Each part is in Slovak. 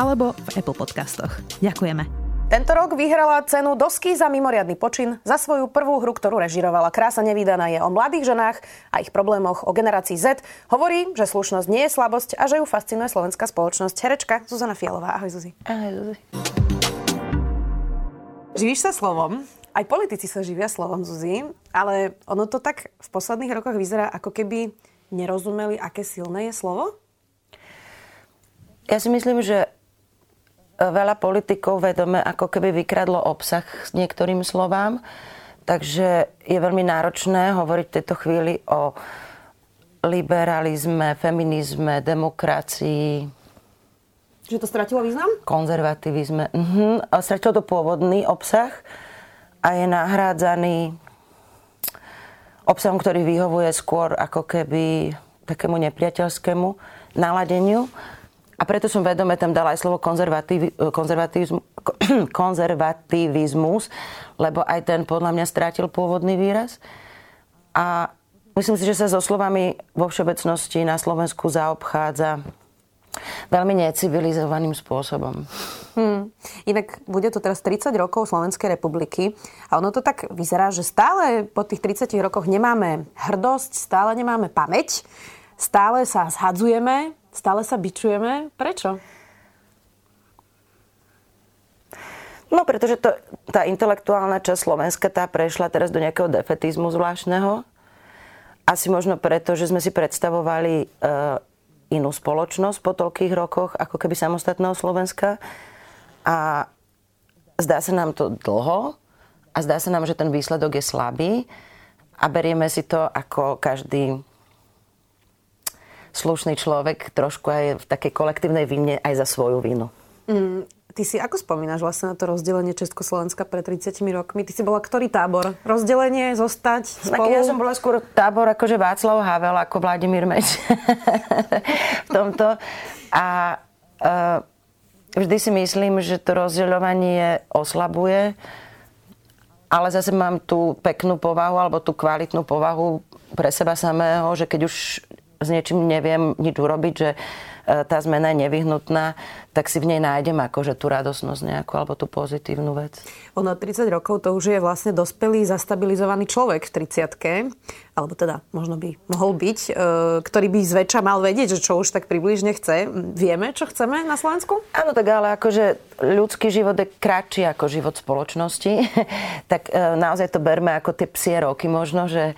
alebo v Apple Podcastoch. Ďakujeme. Tento rok vyhrala cenu Dosky za mimoriadny počin za svoju prvú hru, ktorú režirovala. Krása nevydaná je o mladých ženách a ich problémoch o generácii Z. Hovorí, že slušnosť nie je slabosť a že ju fascinuje slovenská spoločnosť. Herečka Zuzana Fialová. Ahoj Zuzi. Ahoj Zuzi. Živíš sa slovom? Aj politici sa živia slovom, Zuzi, ale ono to tak v posledných rokoch vyzerá, ako keby nerozumeli, aké silné je slovo? Ja si myslím, že veľa politikov vedome ako keby vykradlo obsah s niektorým slovám. Takže je veľmi náročné hovoriť v tejto chvíli o liberalizme, feminizme, demokracii. Že to stratilo význam? Konzervativizme. Mhm. Stratilo to pôvodný obsah a je nahrádzaný obsahom, ktorý vyhovuje skôr ako keby takému nepriateľskému naladeniu. A preto som vedome tam dala aj slovo konzervativ, konzervativizmus, lebo aj ten podľa mňa strátil pôvodný výraz. A myslím si, že sa so slovami vo všeobecnosti na Slovensku zaobchádza veľmi necivilizovaným spôsobom. Hmm. Inak bude to teraz 30 rokov Slovenskej republiky a ono to tak vyzerá, že stále po tých 30 rokoch nemáme hrdosť, stále nemáme pamäť, stále sa zhadzujeme, Stále sa bičujeme. Prečo? No, pretože to, tá intelektuálna časť Slovenska tá prešla teraz do nejakého defetizmu zvláštneho. Asi možno preto, že sme si predstavovali e, inú spoločnosť po toľkých rokoch, ako keby samostatného Slovenska. A zdá sa nám to dlho a zdá sa nám, že ten výsledok je slabý a berieme si to ako každý slušný človek trošku aj v takej kolektívnej vine aj za svoju vinu. Mm, ty si ako spomínaš vlastne na to rozdelenie Československa pred 30 rokmi? Ty si bola ktorý tábor? Rozdelenie, zostať spolu? Tak ja som bola skôr tábor akože Václav Havel ako Vladimír Meč v tomto. A uh, vždy si myslím, že to rozdeľovanie oslabuje, ale zase mám tú peknú povahu alebo tú kvalitnú povahu pre seba samého, že keď už s niečím neviem nič urobiť, že e, tá zmena je nevyhnutná, tak si v nej nájdem akože tú radosnosť nejakú alebo tú pozitívnu vec. Ono 30 rokov to už je vlastne dospelý, zastabilizovaný človek v 30 alebo teda možno by mohol byť, e, ktorý by zväčša mal vedieť, že čo už tak približne chce. Vieme, čo chceme na Slovensku? Áno, tak ale akože ľudský život je kratší ako život spoločnosti, tak e, naozaj to berme ako tie psie roky možno, že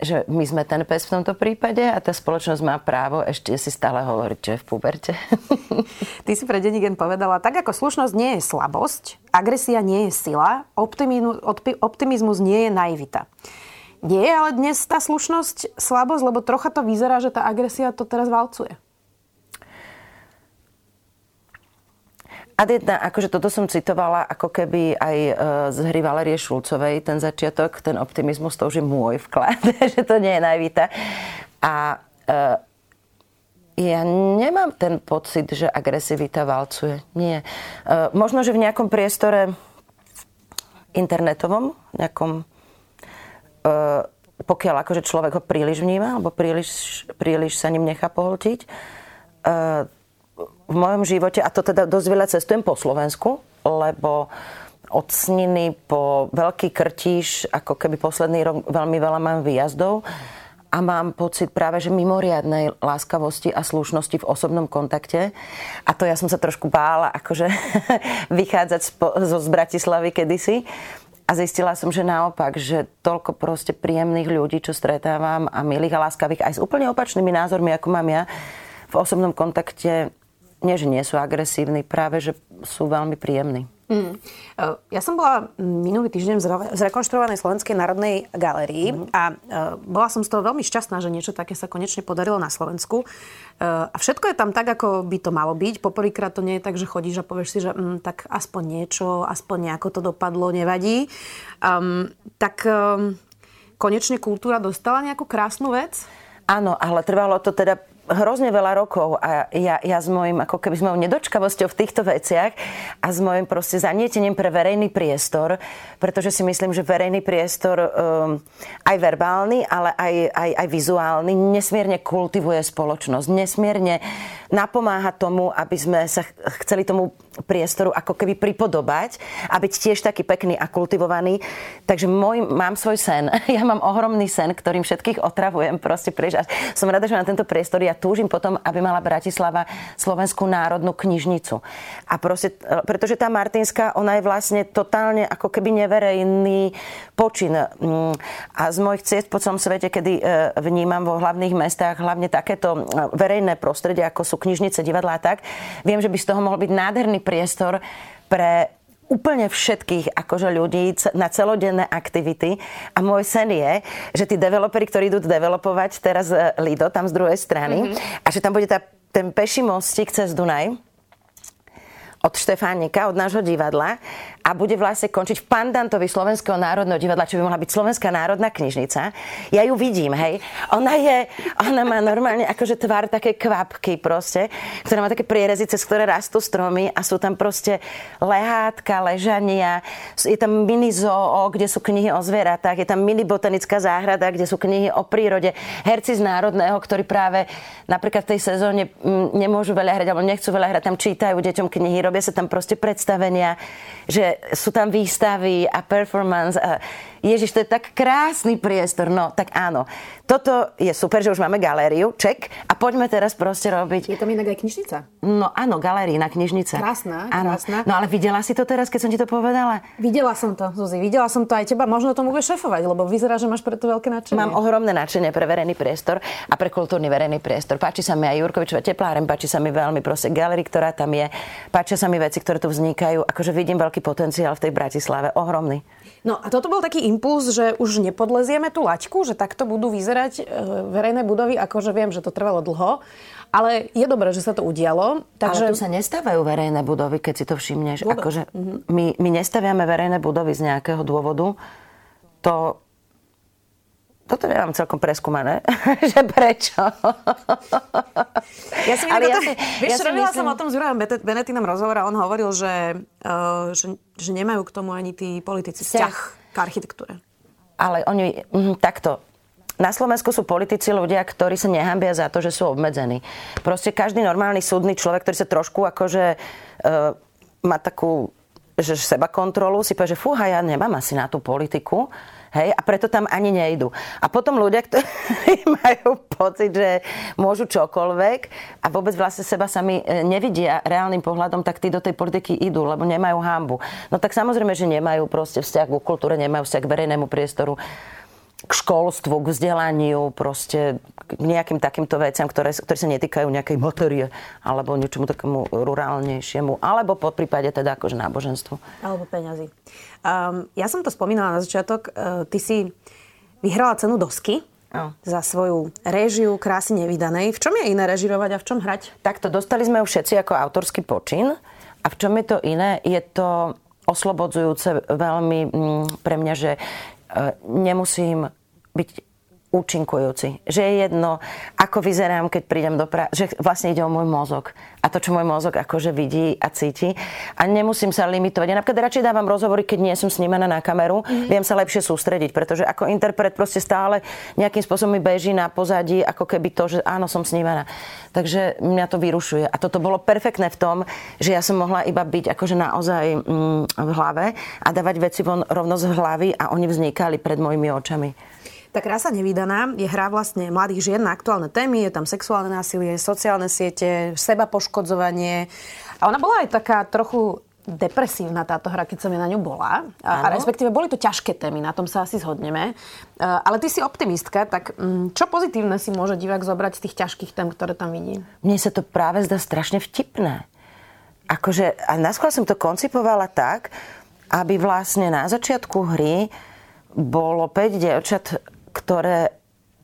že my sme ten pes v tomto prípade a tá spoločnosť má právo ešte si stále hovoriť, čo je v puberte. Ty si pre Denigen povedala, tak ako slušnosť nie je slabosť, agresia nie je sila, optimizmus, nie je naivita. Nie je ale dnes tá slušnosť slabosť, lebo trocha to vyzerá, že tá agresia to teraz valcuje. Jedna, akože toto som citovala ako keby aj e, z hry Valerie Šulcovej, ten začiatok, ten optimizmus, to už je môj vklad, že to nie je najvíta. A e, ja nemám ten pocit, že agresivita valcuje. Nie. E, možno, že v nejakom priestore internetovom, nejakom pokiaľ akože človek ho príliš vníma, alebo príliš, príliš sa ním nechá pohltiť, v mojom živote, a to teda dosť veľa cestujem po Slovensku, lebo od Sniny po Veľký Krtíš, ako keby posledný rok veľmi veľa mám výjazdov a mám pocit práve, že mimoriadnej láskavosti a slušnosti v osobnom kontakte. A to ja som sa trošku bála, akože vychádzať zo z Bratislavy kedysi. A zistila som, že naopak, že toľko proste príjemných ľudí, čo stretávam a milých a láskavých, aj s úplne opačnými názormi, ako mám ja, v osobnom kontakte nie, že nie sú agresívni, práve, že sú veľmi príjemní. Mm. Ja som bola minulý týždeň v zrekonštruovanej Slovenskej národnej galérii mm. a bola som z toho veľmi šťastná, že niečo také sa konečne podarilo na Slovensku. A všetko je tam tak, ako by to malo byť. Poprvýkrát to nie je tak, že chodíš a povieš si, že mm, tak aspoň niečo, aspoň nejako to dopadlo, nevadí. Um, tak um, konečne kultúra dostala nejakú krásnu vec? Áno, ale trvalo to teda hrozne veľa rokov a ja, ja s mojim, ako keby s mojou nedočkavosťou v týchto veciach a s mojim proste zanietením pre verejný priestor, pretože si myslím, že verejný priestor um, aj verbálny, ale aj, aj, aj vizuálny nesmierne kultivuje spoločnosť, nesmierne napomáha tomu, aby sme sa chceli tomu priestoru ako keby pripodobať a byť tiež taký pekný a kultivovaný. Takže môj, mám svoj sen. Ja mám ohromný sen, ktorým všetkých otravujem. Proste priež. Som rada, že mám tento priestor. Ja túžim potom, aby mala Bratislava Slovenskú národnú knižnicu. A proste, pretože tá Martinská, ona je vlastne totálne ako keby neverejný počin. Mm, a z mojich ciest po celom svete, kedy e, vnímam vo hlavných mestách hlavne takéto e, verejné prostredie, ako sú knižnice, divadlá a tak, viem, že by z toho mohol byť nádherný priestor pre úplne všetkých akože ľudí na celodenné aktivity. A môj sen je, že tí developeri, ktorí idú developovať teraz e, Lido tam z druhej strany mm-hmm. a že tam bude tá, ten peší mostík cez Dunaj od Štefánika, od nášho divadla a bude vlastne končiť v pandantovi Slovenského národného divadla, čo by mohla byť Slovenská národná knižnica. Ja ju vidím, hej. Ona je, ona má normálne akože tvár také kvapky proste, ktorá má také prierezy, cez ktoré rastú stromy a sú tam proste lehátka, ležania, je tam mini zoo, kde sú knihy o zvieratách, je tam mini botanická záhrada, kde sú knihy o prírode, herci z národného, ktorí práve napríklad v tej sezóne mm, nemôžu veľa hrať, alebo nechcú veľa hrať, tam čítajú deťom knihy, robia sa tam proste predstavenia, že sú tam výstavy a performance. A Ježiš, to je tak krásny priestor. No, tak áno. Toto je super, že už máme galériu, ček. A poďme teraz proste robiť... Je tam inak aj knižnica. No áno, galérijná knižnica. Krásna, áno. krásna. No ale videla si to teraz, keď som ti to povedala? Videla som to, Zuzi. Videla som to aj teba. Možno tomu budeš šefovať, lebo vyzerá, že máš pre to veľké nadšenie. Mám ohromné nadšenie pre verejný priestor a pre kultúrny verejný priestor. Páči sa mi aj Jurkovičova teplárem, páči sa mi veľmi proste galerii, ktorá tam je. Páčia sa mi veci, ktoré tu vznikajú. Akože vidím veľký potenciál v tej Bratislave. Ohromný. No a toto bol taký impuls, že už nepodlezieme tú laťku, že takto budú vyzerať e, verejné budovy, akože viem, že to trvalo dlho, ale je dobré, že sa to udialo. Takže... Ale tu sa nestávajú verejné budovy, keď si to všimneš. Akože mhm. my, my nestaviame verejné budovy z nejakého dôvodu. To, toto nemám celkom preskúmané, že prečo. Ja si Ale ja si, vieš, ja si myslím... som o tom s Jurajom Benetínom rozhovor a on hovoril, že, uh, že, že nemajú k tomu ani tí politici vzťah k architektúre. Ale oni, mm, takto, na Slovensku sú politici ľudia, ktorí sa nehambia za to, že sú obmedzení. Proste každý normálny súdny človek, ktorý sa trošku akože uh, má takú že seba kontrolu, si povie, že fúha, ja nemám asi na tú politiku Hej? A preto tam ani nejdu. A potom ľudia, ktorí majú pocit, že môžu čokoľvek a vôbec vlastne seba sami e, nevidia reálnym pohľadom, tak tí do tej politiky idú, lebo nemajú hambu. No tak samozrejme, že nemajú proste vzťah k kultúre, nemajú vzťah k verejnému priestoru k školstvu, k vzdelaniu, proste k nejakým takýmto veciam, ktoré, ktoré sa netýkajú nejakej motorie alebo niečomu takému rurálnejšiemu, alebo po prípade teda akože náboženstvu. Alebo peňazí. Um, ja som to spomínala na začiatok. Uh, ty si vyhrala cenu dosky oh. za svoju réžiu krásy nevydanej. V čom je iné režirovať a v čom hrať? Takto dostali sme ju všetci ako autorský počin. A v čom je to iné? Je to oslobodzujúce veľmi mm, pre mňa, že nemusím byť účinkujúci. Že je jedno, ako vyzerám, keď prídem do práce, že vlastne ide o môj mozog a to, čo môj mozog akože vidí a cíti. A nemusím sa limitovať. Ja napríklad radšej dávam rozhovory, keď nie som snímaná na kameru, mm. viem sa lepšie sústrediť, pretože ako interpret proste stále nejakým spôsobom mi beží na pozadí, ako keby to, že áno, som snímaná. Takže mňa to vyrušuje. A toto bolo perfektné v tom, že ja som mohla iba byť akože naozaj mm, v hlave a dávať veci von rovno z hlavy a oni vznikali pred mojimi očami. Tá krása nevydaná je hra vlastne mladých žien na aktuálne témy, je tam sexuálne násilie, sociálne siete, seba poškodzovanie. A ona bola aj taká trochu depresívna táto hra, keď som ja na ňu bola. A, a respektíve boli to ťažké témy, na tom sa asi zhodneme. Ale ty si optimistka, tak mm, čo pozitívne si môže divák zobrať z tých ťažkých tém, ktoré tam vidí? Mne sa to práve zdá strašne vtipné. akože, a naskôr som to koncipovala tak, aby vlastne na začiatku hry bolo 5 dievčat, ktoré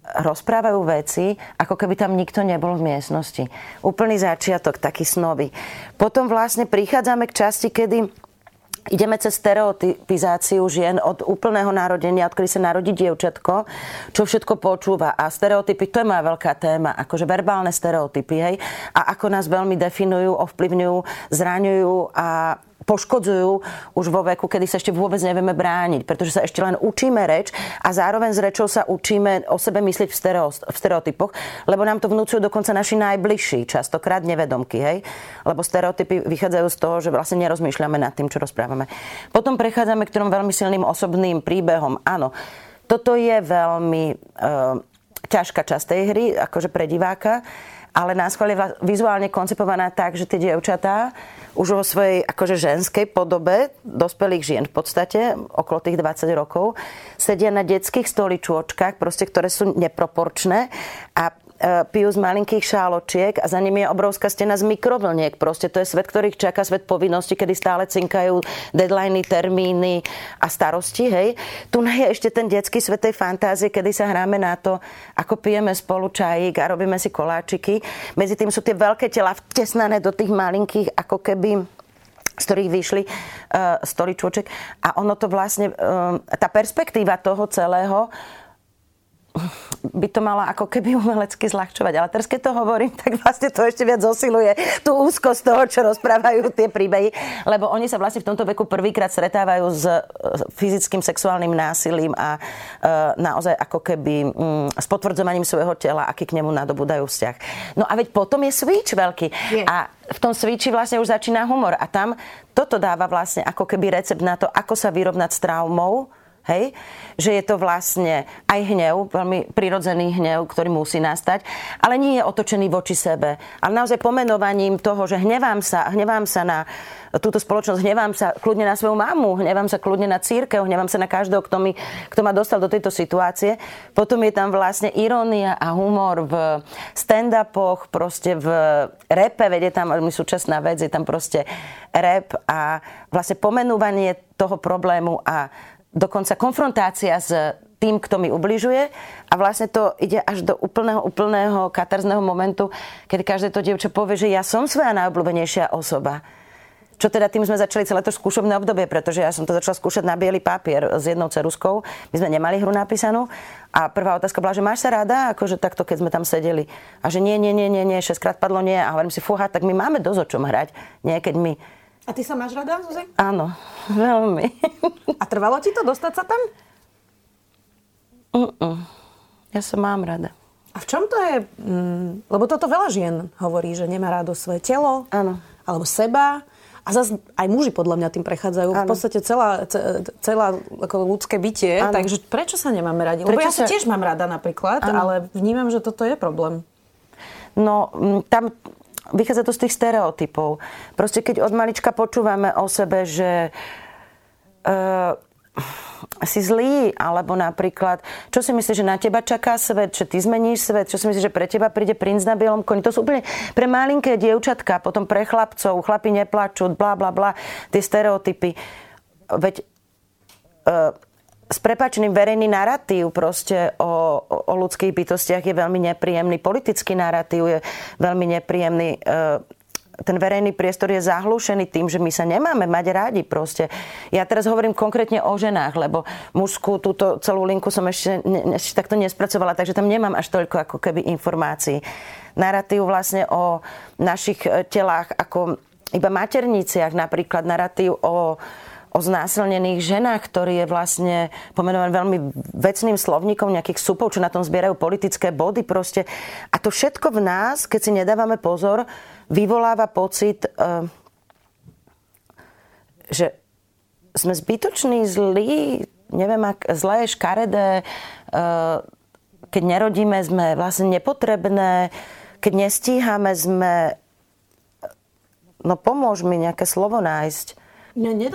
rozprávajú veci, ako keby tam nikto nebol v miestnosti. Úplný začiatok, taký snový. Potom vlastne prichádzame k časti, kedy ideme cez stereotypizáciu žien od úplného narodenia, odkedy sa narodí dievčatko, čo všetko počúva. A stereotypy, to je moja veľká téma, akože verbálne stereotypy, hej, a ako nás veľmi definujú, ovplyvňujú, zraňujú a poškodzujú už vo veku, kedy sa ešte vôbec nevieme brániť, pretože sa ešte len učíme reč a zároveň s rečou sa učíme o sebe myslieť v, stereo, v stereotypoch, lebo nám to vnúcujú dokonca naši najbližší, častokrát nevedomky, hej? Lebo stereotypy vychádzajú z toho, že vlastne nerozmýšľame nad tým, čo rozprávame. Potom prechádzame k trom veľmi silným osobným príbehom. Áno, toto je veľmi e, ťažká časť tej hry, akože pre diváka, ale nás je vizuálne koncipovaná tak, že tie dievčatá už vo svojej akože ženskej podobe, dospelých žien v podstate, okolo tých 20 rokov, sedia na detských stoličôčkach, proste, ktoré sú neproporčné a pijú z malinkých šáločiek a za nimi je obrovská stena z mikrovlniek. Proste to je svet, ktorých čaká svet povinnosti, kedy stále cinkajú deadliny, termíny a starosti. Hej. Tu je ešte ten detský svet tej fantázie, kedy sa hráme na to, ako pijeme spolu čajík a robíme si koláčiky. Medzi tým sú tie veľké tela vtesnané do tých malinkých, ako keby z ktorých vyšli uh, stoličôček. A ono to vlastne, uh, tá perspektíva toho celého by to mala ako keby umelecky zľahčovať. Ale teraz, keď to hovorím, tak vlastne to ešte viac zosiluje tú úzkosť toho, čo rozprávajú tie príbehy, lebo oni sa vlastne v tomto veku prvýkrát stretávajú s fyzickým sexuálnym násilím a e, naozaj ako keby mm, s potvrdzovaním svojho tela, aký k nemu nadobúdajú vzťah. No a veď potom je switch veľký. Je. A v tom switchi vlastne už začína humor. A tam toto dáva vlastne ako keby recept na to, ako sa vyrovnať s traumou, Hej? Že je to vlastne aj hnev, veľmi prirodzený hnev, ktorý musí nastať, ale nie je otočený voči sebe. Ale naozaj pomenovaním toho, že hnevám sa, hnevám sa na túto spoločnosť, hnevám sa kľudne na svoju mamu, hnevám sa kľudne na církev, hnevám sa na každého, kto, mi, kto ma dostal do tejto situácie. Potom je tam vlastne irónia a humor v stand-upoch, proste v repe, vedie tam veľmi súčasná vec, je tam proste rap a vlastne pomenúvanie toho problému a dokonca konfrontácia s tým, kto mi ubližuje a vlastne to ide až do úplného, úplného katarzného momentu, kedy každé to dievča povie, že ja som svoja najobľúbenejšia osoba. Čo teda tým sme začali celé to skúšobné obdobie, pretože ja som to začala skúšať na biely papier s jednou ceruskou. My sme nemali hru napísanú a prvá otázka bola, že máš sa rada, akože takto, keď sme tam sedeli. A že nie, nie, nie, nie, nie, šestkrát padlo nie. A hovorím si, fúha, tak my máme dosť o čom hrať. Nie, keď my a ty sa máš rada, Zuzi? Áno, veľmi. A trvalo ti to dostať sa tam? Uh-uh. Ja sa mám rada. A v čom to je? Mm, lebo toto veľa žien hovorí, že nemá rádo svoje telo. Áno. Alebo seba. A zase aj muži podľa mňa tým prechádzajú. Ano. V podstate celá, celá ako ľudské bytie. Ano. Takže prečo sa nemáme radi? Lebo prečo ja sa tiež mám rada napríklad, ano. ale vnímam, že toto je problém. No, tam vychádza to z tých stereotypov. Proste keď od malička počúvame o sebe, že uh, si zlý, alebo napríklad, čo si myslíš, že na teba čaká svet, že ty zmeníš svet, čo si myslíš, že pre teba príde princ na bielom koni. To sú úplne pre malinké dievčatka, potom pre chlapcov, chlapi neplačú, bla bla bla, tie stereotypy. Veď uh, s prepačným verejný narratív proste o, o, ľudských bytostiach je veľmi nepríjemný. Politický narratív je veľmi nepríjemný. E, ten verejný priestor je zahlušený tým, že my sa nemáme mať rádi proste. Ja teraz hovorím konkrétne o ženách, lebo mužskú túto celú linku som ešte, ne, ešte takto nespracovala, takže tam nemám až toľko ako keby informácií. Narratív vlastne o našich e, telách ako iba materniciach, napríklad narratív o o znásilnených ženách, ktorý je vlastne pomenovaný veľmi vecným slovníkom nejakých supov, čo na tom zbierajú politické body proste. A to všetko v nás, keď si nedávame pozor, vyvoláva pocit, eh, že sme zbytoční, zlí, neviem, ak zlé, škaredé, eh, keď nerodíme, sme vlastne nepotrebné, keď nestíhame, sme... No pomôž mi nejaké slovo nájsť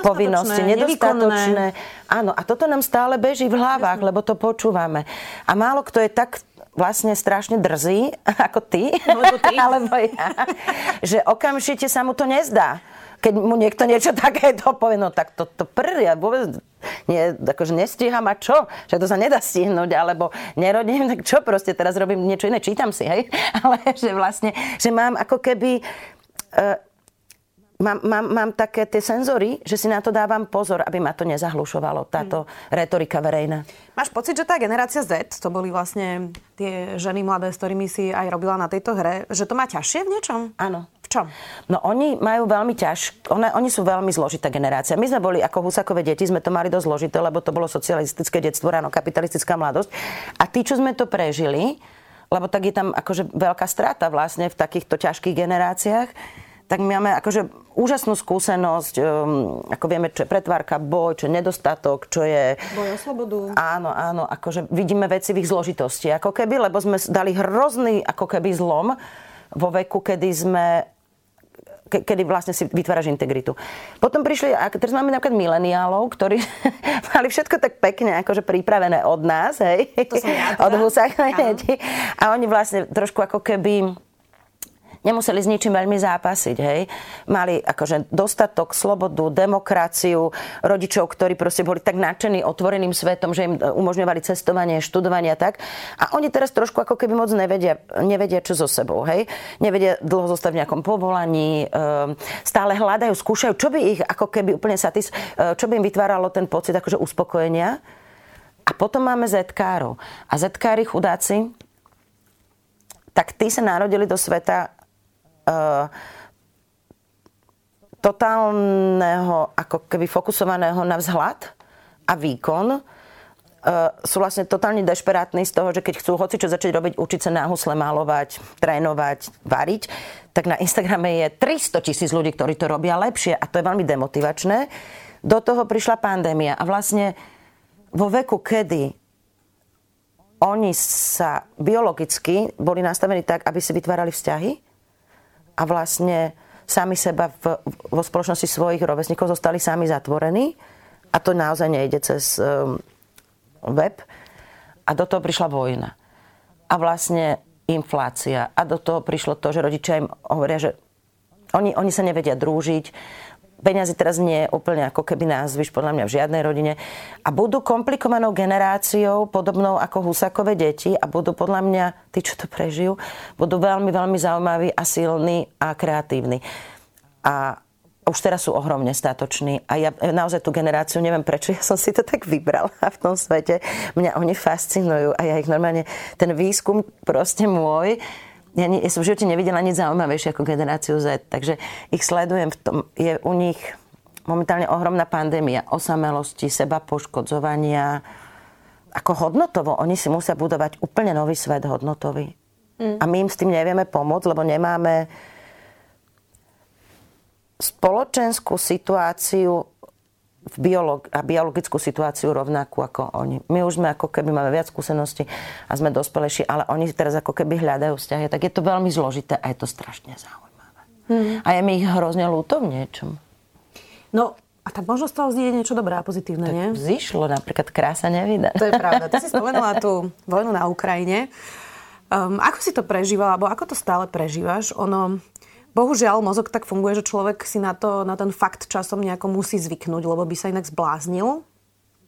povinnosti, nedostatočné. Áno, a toto nám stále beží v hlavách, Jasne. lebo to počúvame. A málo kto je tak vlastne strašne drzý, ako ty, alebo, ty. alebo ja, že okamžite sa mu to nezdá. keď mu niekto niečo takéto povie, no tak to, to prr, ja vôbec nie, akože nestíham a čo? Že to sa nedá stihnúť, alebo nerodím, tak čo proste teraz robím niečo iné, čítam si, hej? Ale že vlastne, že mám ako keby... Uh, mám, mám, mám také tie senzory, že si na to dávam pozor, aby ma to nezahlušovalo, táto hmm. retorika verejná. Máš pocit, že tá generácia Z, to boli vlastne tie ženy mladé, s ktorými si aj robila na tejto hre, že to má ťažšie v niečom? Áno. V čom? No oni majú veľmi ťažké, oni sú veľmi zložitá generácia. My sme boli ako husakové deti, sme to mali dosť zložité, lebo to bolo socialistické detstvo, ráno kapitalistická mladosť. A tí, čo sme to prežili, lebo tak je tam akože veľká strata vlastne v takýchto ťažkých generáciách, tak my máme akože úžasnú skúsenosť, um, ako vieme, čo je pretvárka, boj, čo je nedostatok, čo je... Boj o slobodu. Áno, áno, akože vidíme veci v ich zložitosti, ako keby, lebo sme dali hrozný ako keby zlom vo veku, kedy sme ke, kedy vlastne si vytváraš integritu. Potom prišli, a teraz máme napríklad mileniálov, ktorí mali všetko tak pekne akože pripravené od nás, hej, to som ja, teda. od husách, a oni vlastne trošku ako keby nemuseli s ničím veľmi zápasiť, hej. Mali akože dostatok, slobodu, demokraciu, rodičov, ktorí proste boli tak nadšení otvoreným svetom, že im umožňovali cestovanie, študovanie a tak. A oni teraz trošku ako keby moc nevedia, nevedia čo so sebou, hej. Nevedia dlho zostať v nejakom povolaní, ehm, stále hľadajú, skúšajú, čo by ich ako keby úplne satis, e, čo by im vytváralo ten pocit akože uspokojenia. A potom máme zetkárov. A zetkári chudáci, tak tí sa narodili do sveta totálneho, ako keby fokusovaného na vzhľad a výkon, uh, sú vlastne totálne dešperátni z toho, že keď chcú hoci čo začať robiť, učiť sa na husle malovať, trénovať, variť, tak na Instagrame je 300 tisíc ľudí, ktorí to robia lepšie a to je veľmi demotivačné. Do toho prišla pandémia a vlastne vo veku, kedy oni sa biologicky boli nastavení tak, aby si vytvárali vzťahy, a vlastne sami seba v, vo spoločnosti svojich rovesníkov zostali sami zatvorení a to naozaj nejde cez um, web. A do toho prišla vojna. A vlastne inflácia. A do toho prišlo to, že rodičia im hovoria, že oni, oni sa nevedia drúžiť, Peňazí teraz nie je úplne ako keby názvyš podľa mňa v žiadnej rodine. A budú komplikovanou generáciou, podobnou ako Husakové deti a budú podľa mňa, tí, čo to prežijú, budú veľmi, veľmi zaujímaví a silní a kreatívni. A už teraz sú ohromne statoční. A ja naozaj tú generáciu, neviem prečo, ja som si to tak vybrala v tom svete. Mňa oni fascinujú a ja ich normálne, ten výskum proste môj, ja, ja som v živote nevidela nič zaujímavejšie ako generáciu Z, takže ich sledujem v tom, je u nich momentálne ohromná pandémia osamelosti, seba poškodzovania, ako hodnotovo. Oni si musia budovať úplne nový svet hodnotový. Mm. A my im s tým nevieme pomôcť, lebo nemáme spoločenskú situáciu v biolog- a biologickú situáciu rovnakú ako oni. My už sme ako keby máme viac skúseností a sme dospelejší, ale oni teraz ako keby hľadajú vzťahy. Tak je to veľmi zložité a je to strašne zaujímavé. Hmm. A je mi ich hrozne ľúto v niečom. No, a tak možno z toho znieť niečo dobré a pozitívne, tak nie? Zišlo, napríklad krása nevydaná. To je pravda. Ty si spomenula tú vojnu na Ukrajine. Um, ako si to prežívala, alebo ako to stále prežívaš? Ono, Bohužiaľ, mozog tak funguje, že človek si na, to, na ten fakt časom nejako musí zvyknúť, lebo by sa inak zbláznil.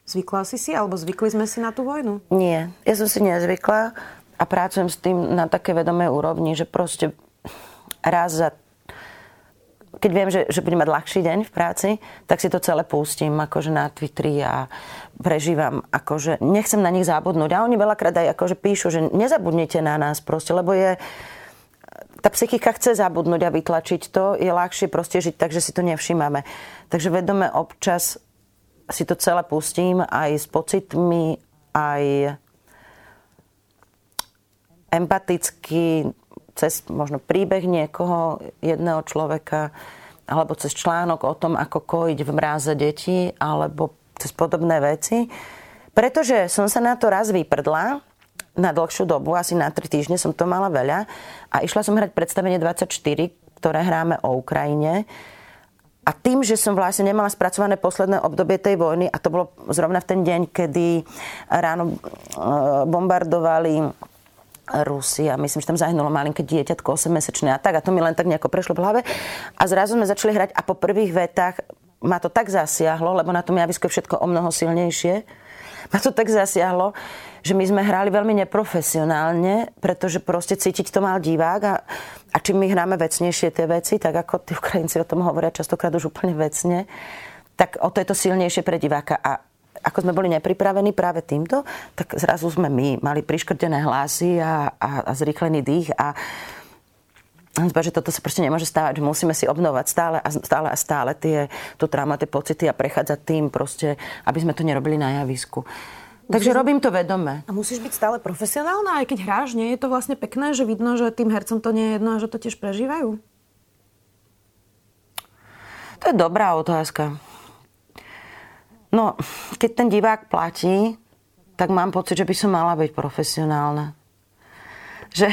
Zvykla si si, alebo zvykli sme si na tú vojnu? Nie, ja som si nezvykla a pracujem s tým na také vedomé úrovni, že proste raz za keď viem, že, že budem mať ľahší deň v práci, tak si to celé pustím akože na Twitteri a prežívam, akože nechcem na nich zabudnúť. A oni veľakrát aj akože píšu, že nezabudnite na nás proste, lebo je, tá psychika chce zabudnúť a vytlačiť to, je ľahšie proste žiť tak, že si to nevšímame. Takže vedome občas si to celé pustím aj s pocitmi, aj empaticky, cez možno príbeh niekoho, jedného človeka, alebo cez článok o tom, ako kojiť v mráze deti, alebo cez podobné veci. Pretože som sa na to raz vyprdla, na dlhšiu dobu, asi na 3 týždne som to mala veľa. A išla som hrať predstavenie 24, ktoré hráme o Ukrajine. A tým, že som vlastne nemala spracované posledné obdobie tej vojny, a to bolo zrovna v ten deň, kedy ráno e, bombardovali Rusi a myslím, že tam zahynulo malinké dieťatko 8-mesečné a tak a to mi len tak nejako prešlo v hlave. A zrazu sme začali hrať a po prvých vetách ma to tak zasiahlo, lebo na tom javisku je všetko o mnoho silnejšie, ma to tak zasiahlo, že my sme hrali veľmi neprofesionálne, pretože proste cítiť to mal divák a, a čím my hráme vecnejšie tie veci, tak ako tí Ukrajinci o tom hovoria častokrát už úplne vecne, tak o to je to silnejšie pre diváka. A ako sme boli nepripravení práve týmto, tak zrazu sme my mali priškrtené hlasy a, a, a zrýchlený dých a že toto sa proste nemôže stávať, že musíme si obnovať stále a stále a stále tie, tú trauma, tie pocity a prechádzať tým proste, aby sme to nerobili na javisku. Takže musíš... robím to vedome. A musíš byť stále profesionálna, aj keď hráš, nie je to vlastne pekné, že vidno, že tým hercom to nie je jedno a že to tiež prežívajú? To je dobrá otázka. No, keď ten divák platí, tak mám pocit, že by som mala byť profesionálna. Že,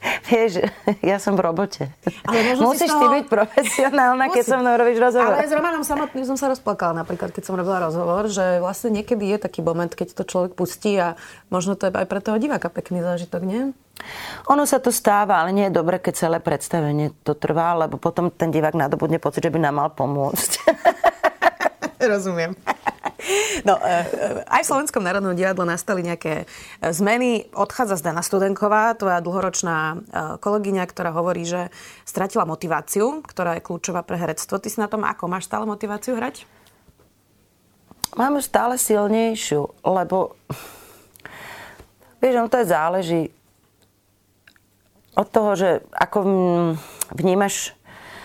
vieš, ja som v robote. Ale Musíš toho... ty byť profesionálna, Musím. keď so mnou robíš rozhovor. Ale s Romanom samotným som sa rozplakala napríklad, keď som robila rozhovor, že vlastne niekedy je taký moment, keď to človek pustí a možno to je aj pre toho diváka pekný zážitok, nie? Ono sa to stáva, ale nie je dobre, keď celé predstavenie to trvá, lebo potom ten divák nadobudne pocit, že by nám mal pomôcť. Rozumiem. No, e, e, aj v Slovenskom národnom divadle nastali nejaké e, zmeny. Odchádza Zdena Studenková, tvoja dlhoročná kolegyňa, ktorá hovorí, že stratila motiváciu, ktorá je kľúčová pre herectvo. Ty si na tom ako? Máš stále motiváciu hrať? Mám stále silnejšiu, lebo vieš, on to je záleží od toho, že ako vnímaš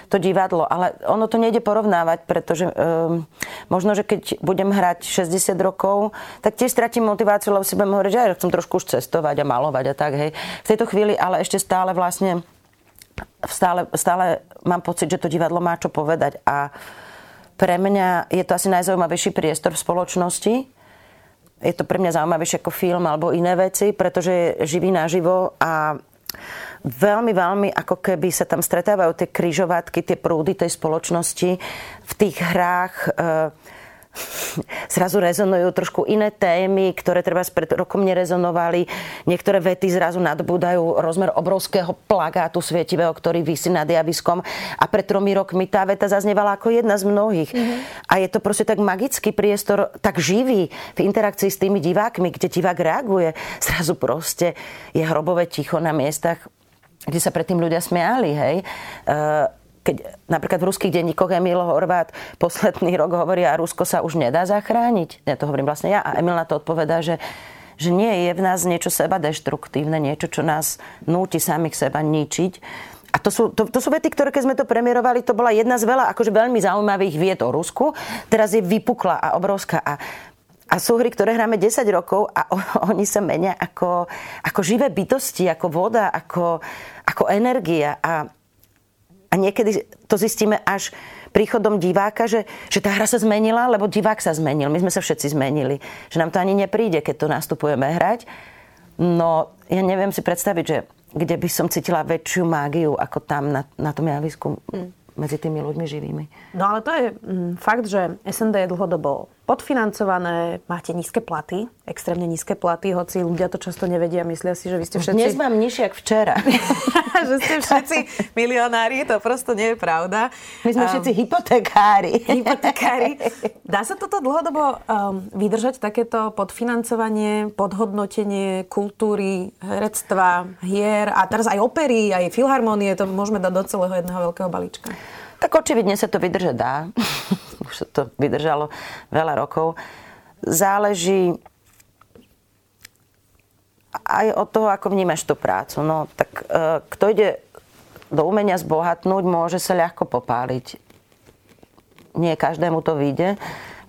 to divadlo. Ale ono to nejde porovnávať, pretože um, možno, že keď budem hrať 60 rokov, tak tiež stratím motiváciu, lebo si budem hovoriť, že ja chcem trošku už cestovať a malovať a tak, hej. V tejto chvíli, ale ešte stále vlastne stále, stále mám pocit, že to divadlo má čo povedať a pre mňa je to asi najzaujímavejší priestor v spoločnosti. Je to pre mňa zaujímavejšie ako film alebo iné veci, pretože je živý naživo a veľmi, veľmi ako keby sa tam stretávajú tie kryžovatky, tie prúdy tej spoločnosti v tých hrách e, zrazu rezonujú trošku iné témy, ktoré treba pred rokom nerezonovali. Niektoré vety zrazu nadbúdajú rozmer obrovského plagátu svietivého, ktorý vysí nad javiskom. A pred tromi rokmi tá veta zaznievala ako jedna z mnohých. Mm-hmm. A je to proste tak magický priestor, tak živý v interakcii s tými divákmi, kde divák reaguje. Zrazu proste je hrobové ticho na miestach, kde sa predtým ľudia smiali, hej. Uh, keď napríklad v ruských denníkoch Emil Horvát posledný rok hovorí, a Rusko sa už nedá zachrániť. Ja to hovorím vlastne ja. A Emil na to odpovedá, že, že nie je v nás niečo seba deštruktívne, niečo, čo nás núti samých seba ničiť. A to sú, to, to sú vety, ktoré keď sme to premiérovali, to bola jedna z veľa akože veľmi zaujímavých vied o Rusku. Teraz je vypukla a obrovská. A a sú hry, ktoré hráme 10 rokov a oni sa menia ako, ako živé bytosti, ako voda, ako, ako energia. A, a niekedy to zistíme až príchodom diváka, že, že tá hra sa zmenila, lebo divák sa zmenil. My sme sa všetci zmenili. Že nám to ani nepríde, keď to nastupujeme hrať. No, ja neviem si predstaviť, že kde by som cítila väčšiu mágiu ako tam na, na tom javisku. Mm medzi tými ľuďmi živými. No ale to je mm, fakt, že SND je dlhodobo podfinancované, máte nízke platy, extrémne nízke platy, hoci ľudia to často nevedia, myslia si, že vy ste všetci... Dnes mám nižšie ako včera. že ste všetci milionári, to prosto nie je pravda. My sme um, všetci hypotekári. hypotekári. Dá sa toto dlhodobo um, vydržať, takéto podfinancovanie, podhodnotenie kultúry, herectva, hier a teraz aj opery, aj filharmonie, to môžeme dať do celého jedného veľkého balíčka. Tak očividne sa to vydržať dá. Už to vydržalo veľa rokov. Záleží aj od toho, ako vnímaš tú prácu. No, tak e, kto ide do umenia zbohatnúť, môže sa ľahko popáliť. Nie každému to vyjde.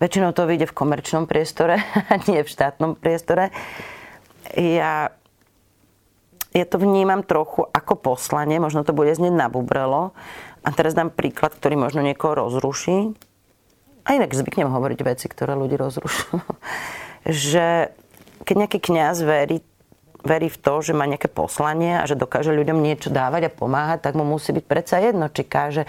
Väčšinou to vyjde v komerčnom priestore a nie v štátnom priestore. Ja, ja to vnímam trochu ako poslanie, možno to bude znieť na bubrelo, a teraz dám príklad, ktorý možno niekoho rozruší. A inak zvyknem hovoriť veci, ktoré ľudí rozrušujú. že keď nejaký kňaz verí, verí v to, že má nejaké poslanie a že dokáže ľuďom niečo dávať a pomáhať, tak mu musí byť predsa jedno, či káže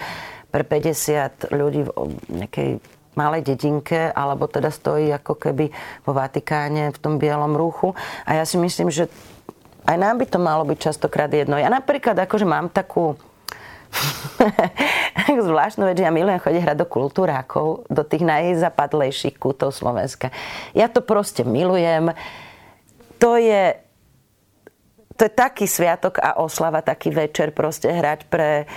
pre 50 ľudí v nejakej malej dedinke, alebo teda stojí ako keby vo Vatikáne v tom bielom ruchu. A ja si myslím, že Aj nám by to malo byť častokrát jedno. Ja napríklad akože mám takú zvláštnu vec, ja milujem chodiť hrať do kultúrákov, do tých najzapadlejších kútov Slovenska. Ja to proste milujem. To je, to je taký sviatok a oslava, taký večer proste hrať pre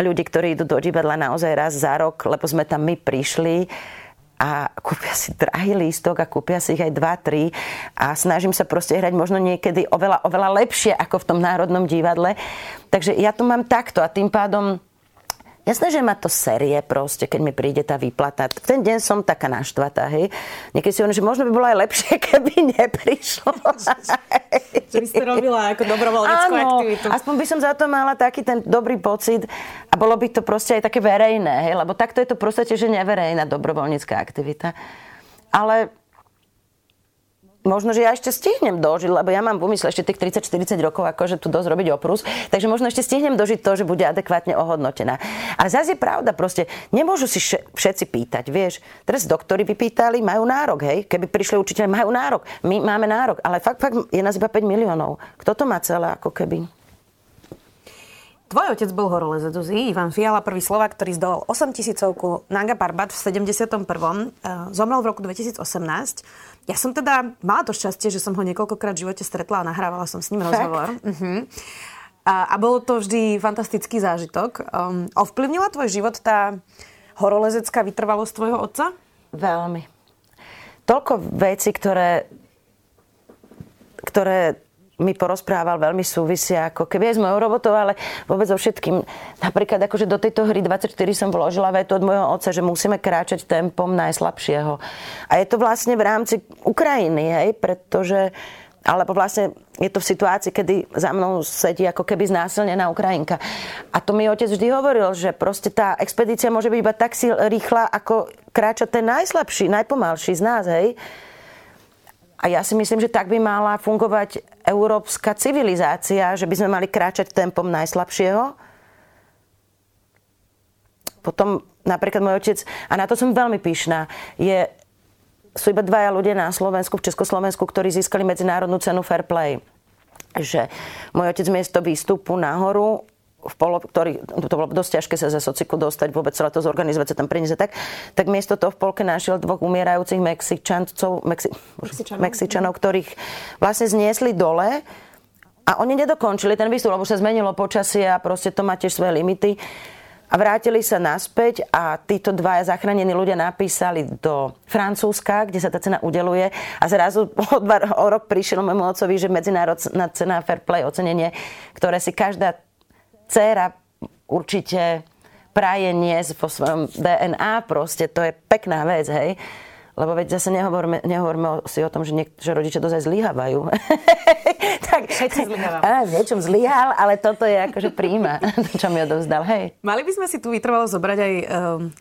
ľudí, ktorí idú do divadla naozaj raz za rok, lebo sme tam my prišli a kúpia si drahý lístok a kúpia si ich aj dva, tri a snažím sa proste hrať možno niekedy oveľa, oveľa lepšie ako v tom Národnom divadle. Takže ja to mám takto a tým pádom Jasné, že má to série proste, keď mi príde tá výplata. V ten deň som taká naštvatá, hej. Niekedy si hovorím, že možno by bolo aj lepšie, keby neprišlo. že by ste robila ako dobrovoľníckú aktivitu. aspoň by som za to mala taký ten dobrý pocit a bolo by to proste aj také verejné, hej. Lebo takto je to proste, že neverejná dobrovoľnícka aktivita. Ale možno, že ja ešte stihnem dožiť, lebo ja mám v úmysle ešte tých 30-40 rokov akože tu dosť robiť oprus, takže možno ešte stihnem dožiť to, že bude adekvátne ohodnotená. Ale zase je pravda, proste nemôžu si všetci pýtať, vieš. Teraz doktori vypýtali, majú nárok, hej. Keby prišli učiteľe, majú nárok. My máme nárok, ale fakt, fakt je nás iba 5 miliónov. Kto to má celé ako keby? Tvoj otec bol horolezec Zuzi, Ivan Fiala, prvý Slovak, ktorý zdolal 8 tisícovku Nanga Parbat v 71. E, zomrel v roku 2018. Ja som teda mala to šťastie, že som ho niekoľkokrát v živote stretla a nahrávala som s ním Fakt? rozhovor. Uh-huh. A, a bolo to vždy fantastický zážitok. Um, ovplyvnila tvoj život tá horolezecká vytrvalosť tvojho otca? Veľmi. Toľko vecí, ktoré, ktoré mi porozprával, veľmi súvisia, ako keby aj s mojou robotou, ale vôbec so všetkým. Napríklad akože do tejto hry 24 som vložila vetu od môjho otca, že musíme kráčať tempom najslabšieho. A je to vlastne v rámci Ukrajiny, hej, pretože alebo vlastne je to v situácii, kedy za mnou sedí ako keby znásilnená Ukrajinka. A to mi otec vždy hovoril, že proste tá expedícia môže byť iba tak si rýchla, ako kráča ten najslabší, najpomalší z nás, hej. A ja si myslím, že tak by mala fungovať európska civilizácia, že by sme mali kráčať tempom najslabšieho. Potom napríklad môj otec, a na to som veľmi pyšná, je, sú iba dvaja ľudia na Slovensku, v Československu, ktorí získali medzinárodnú cenu Fair Play. Že môj otec miesto výstupu nahoru v polo, ktorý, to bolo dosť ťažké sa za sociku dostať, vôbec celé to zorganizovať, sa tam priniesť tak, tak miesto toho v polke našiel dvoch umierajúcich Mexičancov, Mexi, Mexičanov. Mexičanov, ktorých vlastne zniesli dole a oni nedokončili ten výstup, lebo sa zmenilo počasie a proste to má tiež svoje limity. A vrátili sa naspäť a títo dvaja zachránení ľudia napísali do Francúzska, kde sa tá cena udeluje a zrazu o, dva, o rok prišiel môjmu otcovi, že medzinárodná cena Fair Play ocenenie, ktoré si každá dcera určite praje niesť vo svojom DNA proste. To je pekná vec, hej. Lebo veď zase nehovorme, nehovorme si o tom, že, niek- že rodičia dozaj zlyhávajú. tak, Všetci zlyhávajú. Á, niečom zlyhal, ale toto je akože príjma, čo mi odovzdal. Hej. Mali by sme si tu vytrvalo zobrať aj um,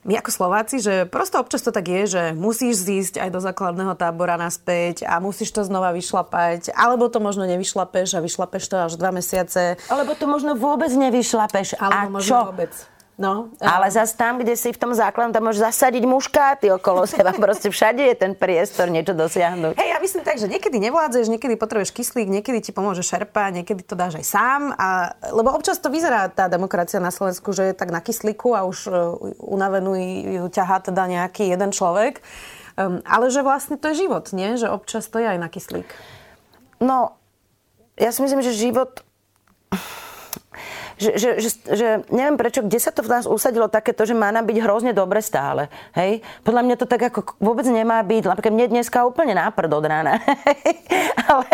my ako Slováci, že prosto občas to tak je, že musíš zísť aj do základného tábora naspäť a musíš to znova vyšlapať, alebo to možno nevyšlapeš a vyšlapeš to až dva mesiace. Alebo to možno vôbec nevyšlapeš. Alebo a čo? vôbec. No, ale zase tam, kde si v tom základnom, tam môžeš zasadiť muškáty okolo seba. Proste všade je ten priestor niečo dosiahnuť. Hej, ja myslím tak, že niekedy nevládzeš, niekedy potrebuješ kyslík, niekedy ti pomôže šerpa, niekedy to dáš aj sám. A, lebo občas to vyzerá tá demokracia na Slovensku, že je tak na kyslíku a už uh, unavenú ju ťahá teda nejaký jeden človek. Um, ale že vlastne to je život, nie? Že občas to je aj na kyslík. No, ja si myslím, že život že, že, že, že neviem prečo, kde sa to v nás usadilo takéto, že má nám byť hrozne dobre stále. Hej? Podľa mňa to tak ako vôbec nemá byť. Napríklad mne dneska úplne náprd od rána. Ale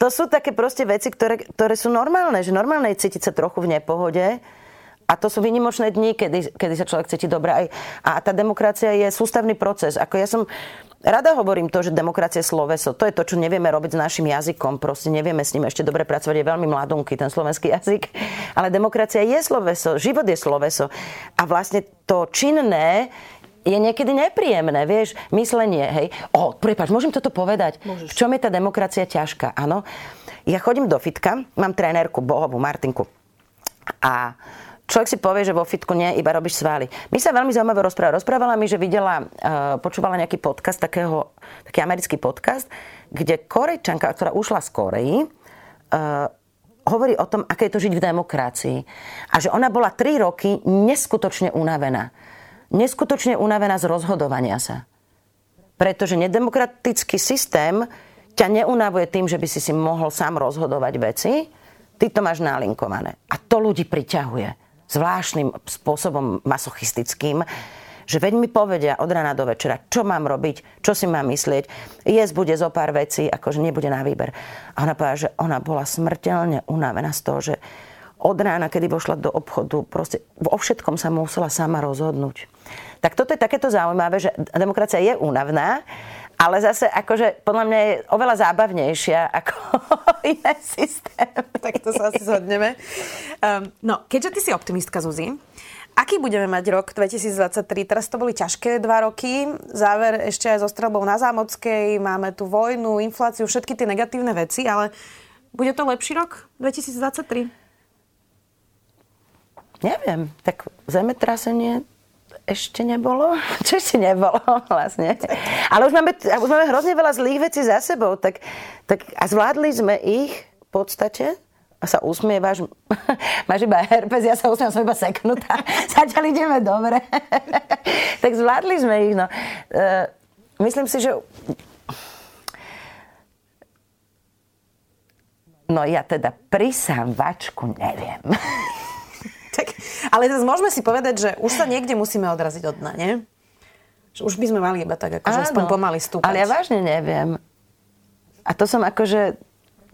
to sú také proste veci, ktoré, ktoré sú normálne. Že normálne je cítiť sa trochu v nepohode. A to sú vynimočné dni, kedy, kedy sa človek cíti dobre. A tá demokracia je sústavný proces. Ako ja som Rada hovorím to, že demokracia je sloveso. To je to, čo nevieme robiť s našim jazykom. Proste nevieme s ním ešte dobre pracovať. Je veľmi mladunky ten slovenský jazyk. Ale demokracia je sloveso. Život je sloveso. A vlastne to činné je niekedy nepríjemné, vieš, myslenie, hej. O, prepáč, môžem toto povedať? Môžeš. V čom je tá demokracia ťažká? Áno. Ja chodím do fitka, mám trénerku Bohovú, Martinku. A človek si povie, že vo fitku nie, iba robíš svaly. My sa veľmi zaujímavé rozprávali. Rozprávala mi, že videla, uh, počúvala nejaký podcast, takého, taký americký podcast, kde Korejčanka, ktorá ušla z Koreji, uh, hovorí o tom, aké je to žiť v demokracii. A že ona bola tri roky neskutočne unavená. Neskutočne unavená z rozhodovania sa. Pretože nedemokratický systém ťa neunavuje tým, že by si si mohol sám rozhodovať veci, ty to máš nalinkované. A to ľudí priťahuje zvláštnym spôsobom masochistickým, že veď mi povedia od rana do večera, čo mám robiť, čo si mám myslieť. Jesť bude zo pár vecí, akože nebude na výber. A ona povedala, že ona bola smrteľne unavená z toho, že od rána, kedy vošla do obchodu, proste vo všetkom sa musela sama rozhodnúť. Tak toto je takéto zaujímavé, že demokracia je únavná, ale zase akože podľa mňa je oveľa zábavnejšia ako iné systémy. Tak to sa asi zhodneme. Um, no, keďže ty si optimistka, Zuzi, aký budeme mať rok 2023? Teraz to boli ťažké dva roky. Záver ešte aj so strelbou na Zámockej. Máme tu vojnu, infláciu, všetky tie negatívne veci, ale bude to lepší rok 2023? Neviem. Tak zemetrasenie ešte nebolo? Čo ešte nebolo vlastne? Ale už máme, už máme hrozne veľa zlých vecí za sebou, tak, tak a zvládli sme ich v podstate a sa usmievaš, máš iba herpes, ja sa usmievam, som iba seknutá. Zatiaľ ideme dobre. tak zvládli sme ich, no. Uh, myslím si, že No ja teda prisám vačku neviem. Ale zase môžeme si povedať, že už sa niekde musíme odraziť od dna, nie? Že už by sme mali iba tak, akože aspoň pomaly stúpať. Ale ja vážne neviem. A to som akože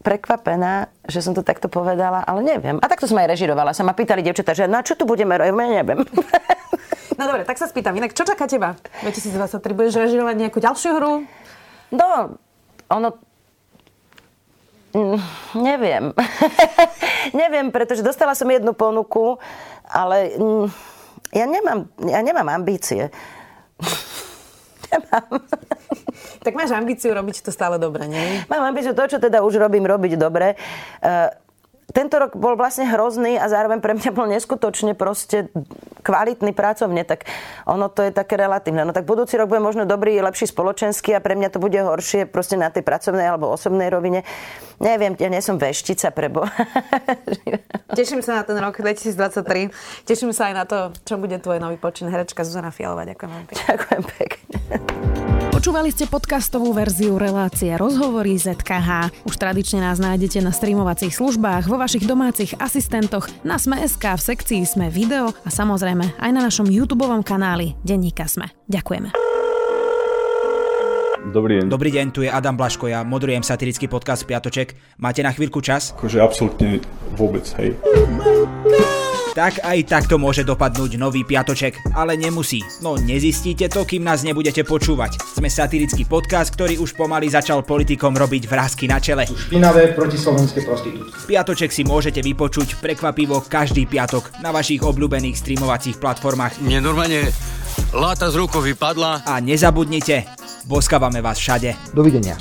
prekvapená, že som to takto povedala, ale neviem. A takto som aj režirovala. Sa ma pýtali devčatá, že na čo tu budeme robiť? Ja neviem. No dobre, tak sa spýtam. Inak, čo čaká teba 2023? Budeš režirovať nejakú ďalšiu hru? No, ono Mm, neviem. neviem, pretože dostala som jednu ponuku, ale mm, ja nemám, ja nemám ambície. nemám. tak máš ambíciu robiť to stále dobre, nie? Mám ambíciu to, čo teda už robím, robiť dobre. Uh, tento rok bol vlastne hrozný a zároveň pre mňa bol neskutočne proste kvalitný pracovne, tak ono to je také relatívne. No tak budúci rok bude možno dobrý, lepší spoločenský a pre mňa to bude horšie proste na tej pracovnej alebo osobnej rovine. Neviem, ja nie som veštica prebo. Teším sa na ten rok 2023. Teším sa aj na to, čo bude tvoj nový počin. Herečka Zuzana Fialová. Ďakujem pekne. Ďakujem pekne. Počúvali ste podcastovú verziu relácie Rozhovory ZKH. Už tradične nás nájdete na streamovacích službách, vo vašich domácich asistentoch, na Sme.sk, v sekcii Sme video a samozrejme aj na našom YouTube kanáli Denníka Sme. Ďakujeme. Dobrý deň. Dobrý deň, tu je Adam Blaško, ja moderujem satirický podcast Piatoček. Máte na chvíľku čas? Akože absolútne vôbec, hej. Tak aj takto môže dopadnúť nový piatoček, ale nemusí. No nezistíte to, kým nás nebudete počúvať. Sme satirický podcast, ktorý už pomaly začal politikom robiť vrázky na čele. Špinavé protislovenské prostitútky. Piatoček si môžete vypočuť prekvapivo každý piatok na vašich obľúbených streamovacích platformách. Mne normálne láta z rukou vypadla. A nezabudnite, boskávame vás všade. Dovidenia.